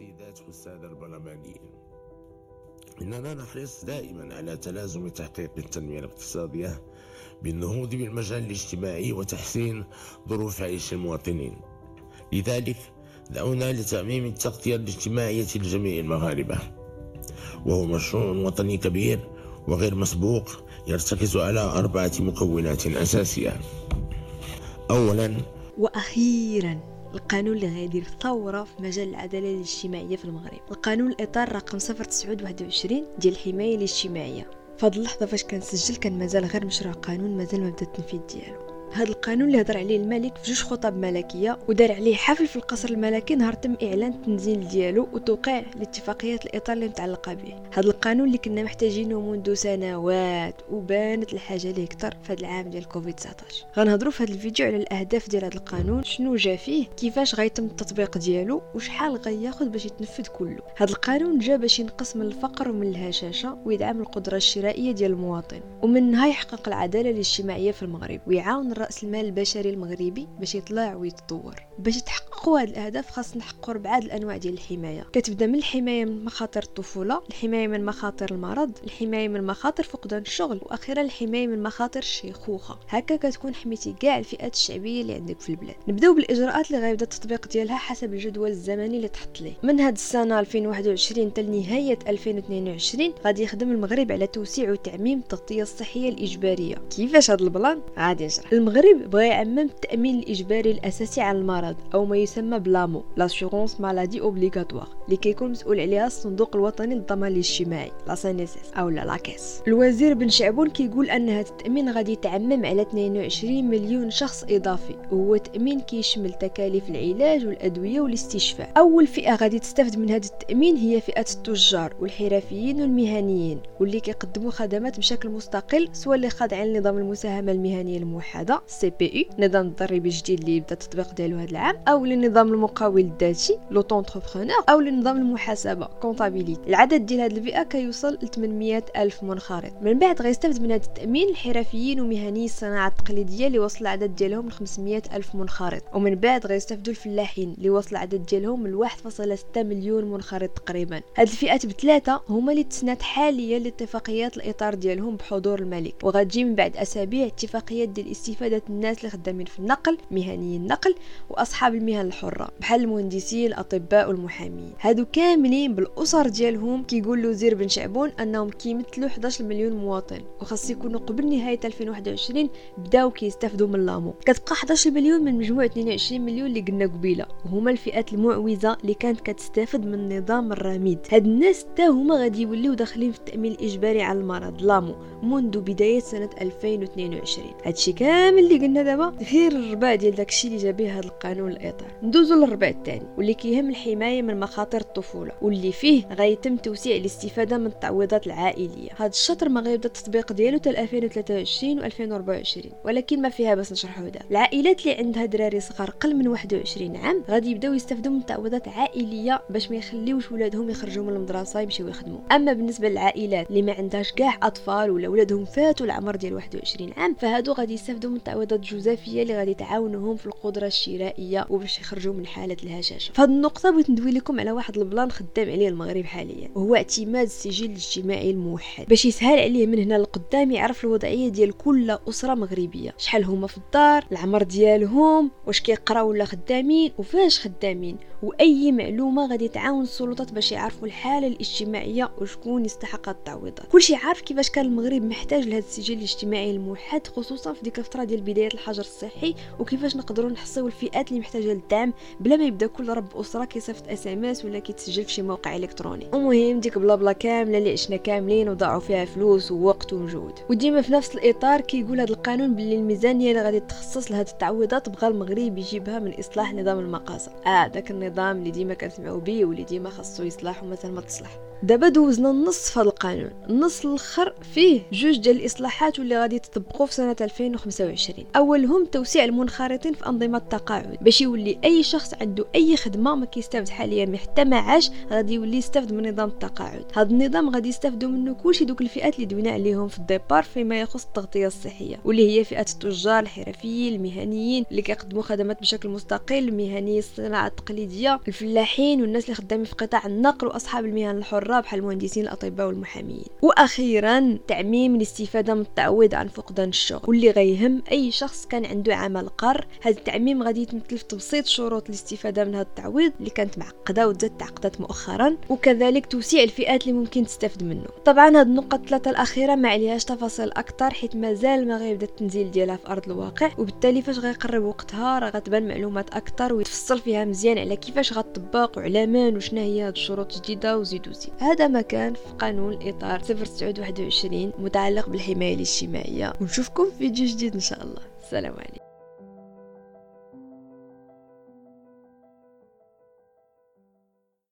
السيدات والسادة البرلمانيين. إننا نحرص دائما على تلازم تحقيق التنمية الاقتصادية بالنهوض بالمجال الاجتماعي وتحسين ظروف عيش المواطنين. لذلك دعونا لتعميم التغطية الاجتماعية لجميع المغاربة. وهو مشروع وطني كبير وغير مسبوق يرتكز على أربعة مكونات أساسية. أولا وأخيرا القانون اللي غيدير ثورة في مجال العدالة الاجتماعية في المغرب. القانون الإطار رقم 0921 ديال الحماية الاجتماعية. فهاد اللحظة فاش كنسجل كان مازال غير مشروع قانون مازال ما بدأ التنفيذ ديالو. هذا القانون اللي هضر عليه الملك في جوج خطب ملكية ودار عليه حفل في القصر الملكي نهار تم إعلان التنزيل ديالو وتوقيع لاتفاقيات الإطار اللي متعلقة به. هذا القانون اللي كنا محتاجينه منذ سنوات وبانت الحاجة ليه أكثر في هذا العام ديال كوفيد 19 غنهضروا في هذا الفيديو على الأهداف ديال هذا القانون شنو جا فيه كيفاش غيتم التطبيق ديالو وشحال غياخذ باش يتنفذ كله. هذا القانون جا باش ينقص من الفقر ومن الهشاشة ويدعم القدرة الشرائية ديال المواطن ومنها يحقق العدالة الاجتماعية في المغرب ويعاون رأس المال البشري المغربي باش يطلع ويتطور. باش يتحققوا هاد الأهداف خاص نحققوا أربعة الأنواع ديال الحماية. كتبدا من الحماية من مخاطر الطفولة الحماية من مخاطر المرض الحماية من مخاطر فقدان الشغل وأخيرا الحماية من مخاطر الشيخوخة. هكا كتكون حميتي كاع الفئات الشعبية اللي عندك في البلاد. نبداو بالإجراءات اللي غيبدا التطبيق ديالها حسب الجدول الزمني اللي تحط ليه. من هاد السنة 2021 حتى لنهاية 2022 غادي يخدم المغرب على توسيع وتعميم التغطية الصحية الإجبارية. كيفاش هاد ال plan؟ غادي نشرح المغرب بغى يعمم التأمين الإجباري الأساسي على المرض أو ما يسمى ب l'AMO l'assurance maladie obligatoire اللي كيكون مسؤول عليها الصندوق الوطني للضمان الاجتماعي la CNSS أو لا la caisse. الوزير بن شعبون كيقول ان هذا التأمين غادي يتعمم على 22 مليون شخص إضافي وهو تأمين كيشمل تكاليف العلاج والأدوية والاستشفاء. أول فئة غادي تستافد من هذا التأمين هي فئة التجار والحرفيين والمهنيين واللي كيقدموا خدمات بشكل مستقل سواء اللي خاضعين لنظام المساهمة المهنية الموحدة CPU نظام الضريبي الجديد اللي بدا التطبيق ديالو هذا العام أو لنظام المقاول الذاتي l'auto-en أو لنظام المحاسبة كونطابيليتي العدد ديال هذه الفئة كيوصل ل 800 ألف منخرط. من بعد غيستافد من هذا التأمين الحرفيين ومهني الصناعة التقليدية اللي وصل العدد ديالهم ل 500 ألف منخرط. ومن بعد غيستافدوا الفلاحين اللي وصل العدد ديالهم ل 1.6 مليون منخرط تقريبا. هاد الفئات بثلاثة هما اللي تسنات حاليا لاتفاقيات الإطار ديالهم بحضور الملك. وغتجي من بعد أسابيع اتفاقيات ديال استفاده الناس اللي خدامين في النقل مهني النقل وأصحاب المهن الحرة بحال المهندسين الأطباء والمحامين. هادو كاملين بالأسر ديالهم كيقول وزير بن شعبون أنهم كيمثلوا 11 مليون مواطن. وخاص يكونوا قبل نهاية 2021 بداو كيستافدوا من لامو. كتبقى 11 مليون من مجموع 22 مليون اللي قلنا قبيلة. وهما الفئات المعوزة اللي كانت كتستافد من النظام الرميد. هاد الناس حتى هما غادي يوليو داخلين في التأمين الإجباري على المرض. لامو منذ بداية سنة 2022 هادشي كامل اللي قلنا دابا غير الربع ديال داكشي اللي جا به هذا القانون الإطار. ندوزو للربع الثاني واللي كيهم الحماية من مخاطر الطفولة واللي فيه غيتم توسيع الاستفادة من التعويضات العائلية. هذا الشطر ما غيبدا التطبيق ديالو حتى 2023 و2024 ولكن ما فيها باش نشرحو هذا العائلات اللي عندها دراري صغار قل من 21 عام غادي يبداو يستافدوا من تعويضات عائلية باش ما يخليوش ولادهم يخرجوا من المدرسة يمشيو يخدموا. أما بالنسبة للعائلات اللي ما عندهاش كاع أطفال ولا ولادهم فاتوا العمر ديال 21 عام فهادو غادي يستافدوا من تعويضات جزافيه اللي غادي تعاونهم في القدرة الشرائية وباش يخرجوا من حالة الهشاشة. فهاد النقطة بغيت ندوي لكم على واحد البلان خدام عليه المغرب حاليا وهو اعتماد السجل الاجتماعي الموحد. باش يسهل عليه من هنا لقدام يعرف الوضعية ديال كل أسرة مغربية. شحال هما في الدار العمر ديالهم واش كيقراو ولا خدامين وفاش خدامين وأي معلومة غادي تعاون السلطات باش يعرفوا الحالة الاجتماعية وشكون يستحق التعويضات. كلشي عارف كيفاش كان المغرب محتاج لهذا السجل الاجتماعي الموحد خصوصا في ديك الفترة ديال بدايه الحجر الصحي وكيفاش نقدروا نحصيو الفئات اللي محتاجة للدعم بلا ما يبدأ كل رب أسرة كيصيفط SMS ولا كيتسجل في شي موقع إلكتروني. المهم ديك blabla كاملة اللي عشنا كاملين وضاعوا فيها فلوس ووقت ومجهود. وديما في نفس الإطار كيقول هذا القانون باللي الميزانيه اللي غادي تخصص لهاد التعويضات بغى المغرب يجيبها من إصلاح نظام المقاصه آه داك النظام اللي ديما كنسمعوا به واللي ديما خاصو يصلح ومثلا ما تصلح. دابا دوزنا النص في القانون. النص الأخر فيه جوج ديال الإصلاحات واللي غادي تطبقوا في سنة 2025 21 اولهم توسيع المنخرطين في أنظمة التقاعد باش يولي أي شخص عنده أي خدمة ما كيستافد حاليا حتى ما عاش غادي يولي يستافد من نظام التقاعد. هذا النظام غادي يستافدوا منه كلشي دوك الفئات اللي دوينا عليهم في الديبار فيما يخص التغطية الصحية واللي هي فئة التجار الحرفيين المهنيين اللي كيقدموا خدمات بشكل مستقل مهني الصناعة التقليدية الفلاحين والناس اللي خدامين في قطاع النقل وأصحاب المهن الحرة بحال المهندسين الأطباء والمحاميين وأخيرا تعميم الاستفادة من التعويض عن فقدان الشغل واللي غيهم أي شخص كان عنده عمل قر هذا التعميم غادي يتمثل في تبسيط شروط الاستفادة من هذا التعويض اللي كانت معقدة وتزاد تعقدت مؤخرا وكذلك توسيع الفئات اللي ممكن تستفد منه. طبعا هاد النقطة الثلاثة الأخيرة ما عليهاش تفاصيل أكثر حيت مازال ما غيبدا التنزيل ديالها في أرض الواقع وبالتالي فاش غيقرب وقتها راه غتبان معلومات أكثر ويتفصل فيها مزيان على كيفاش غتطبق وعلى من وشنا هي هاد الشروط الجديدة وزيد وزيد. هذا ما كان في قانون الإطار 0921 متعلق بالحماية الاجتماعية. ونشوفكم في فيديو جديد إن شاء الله. السلام عليكم.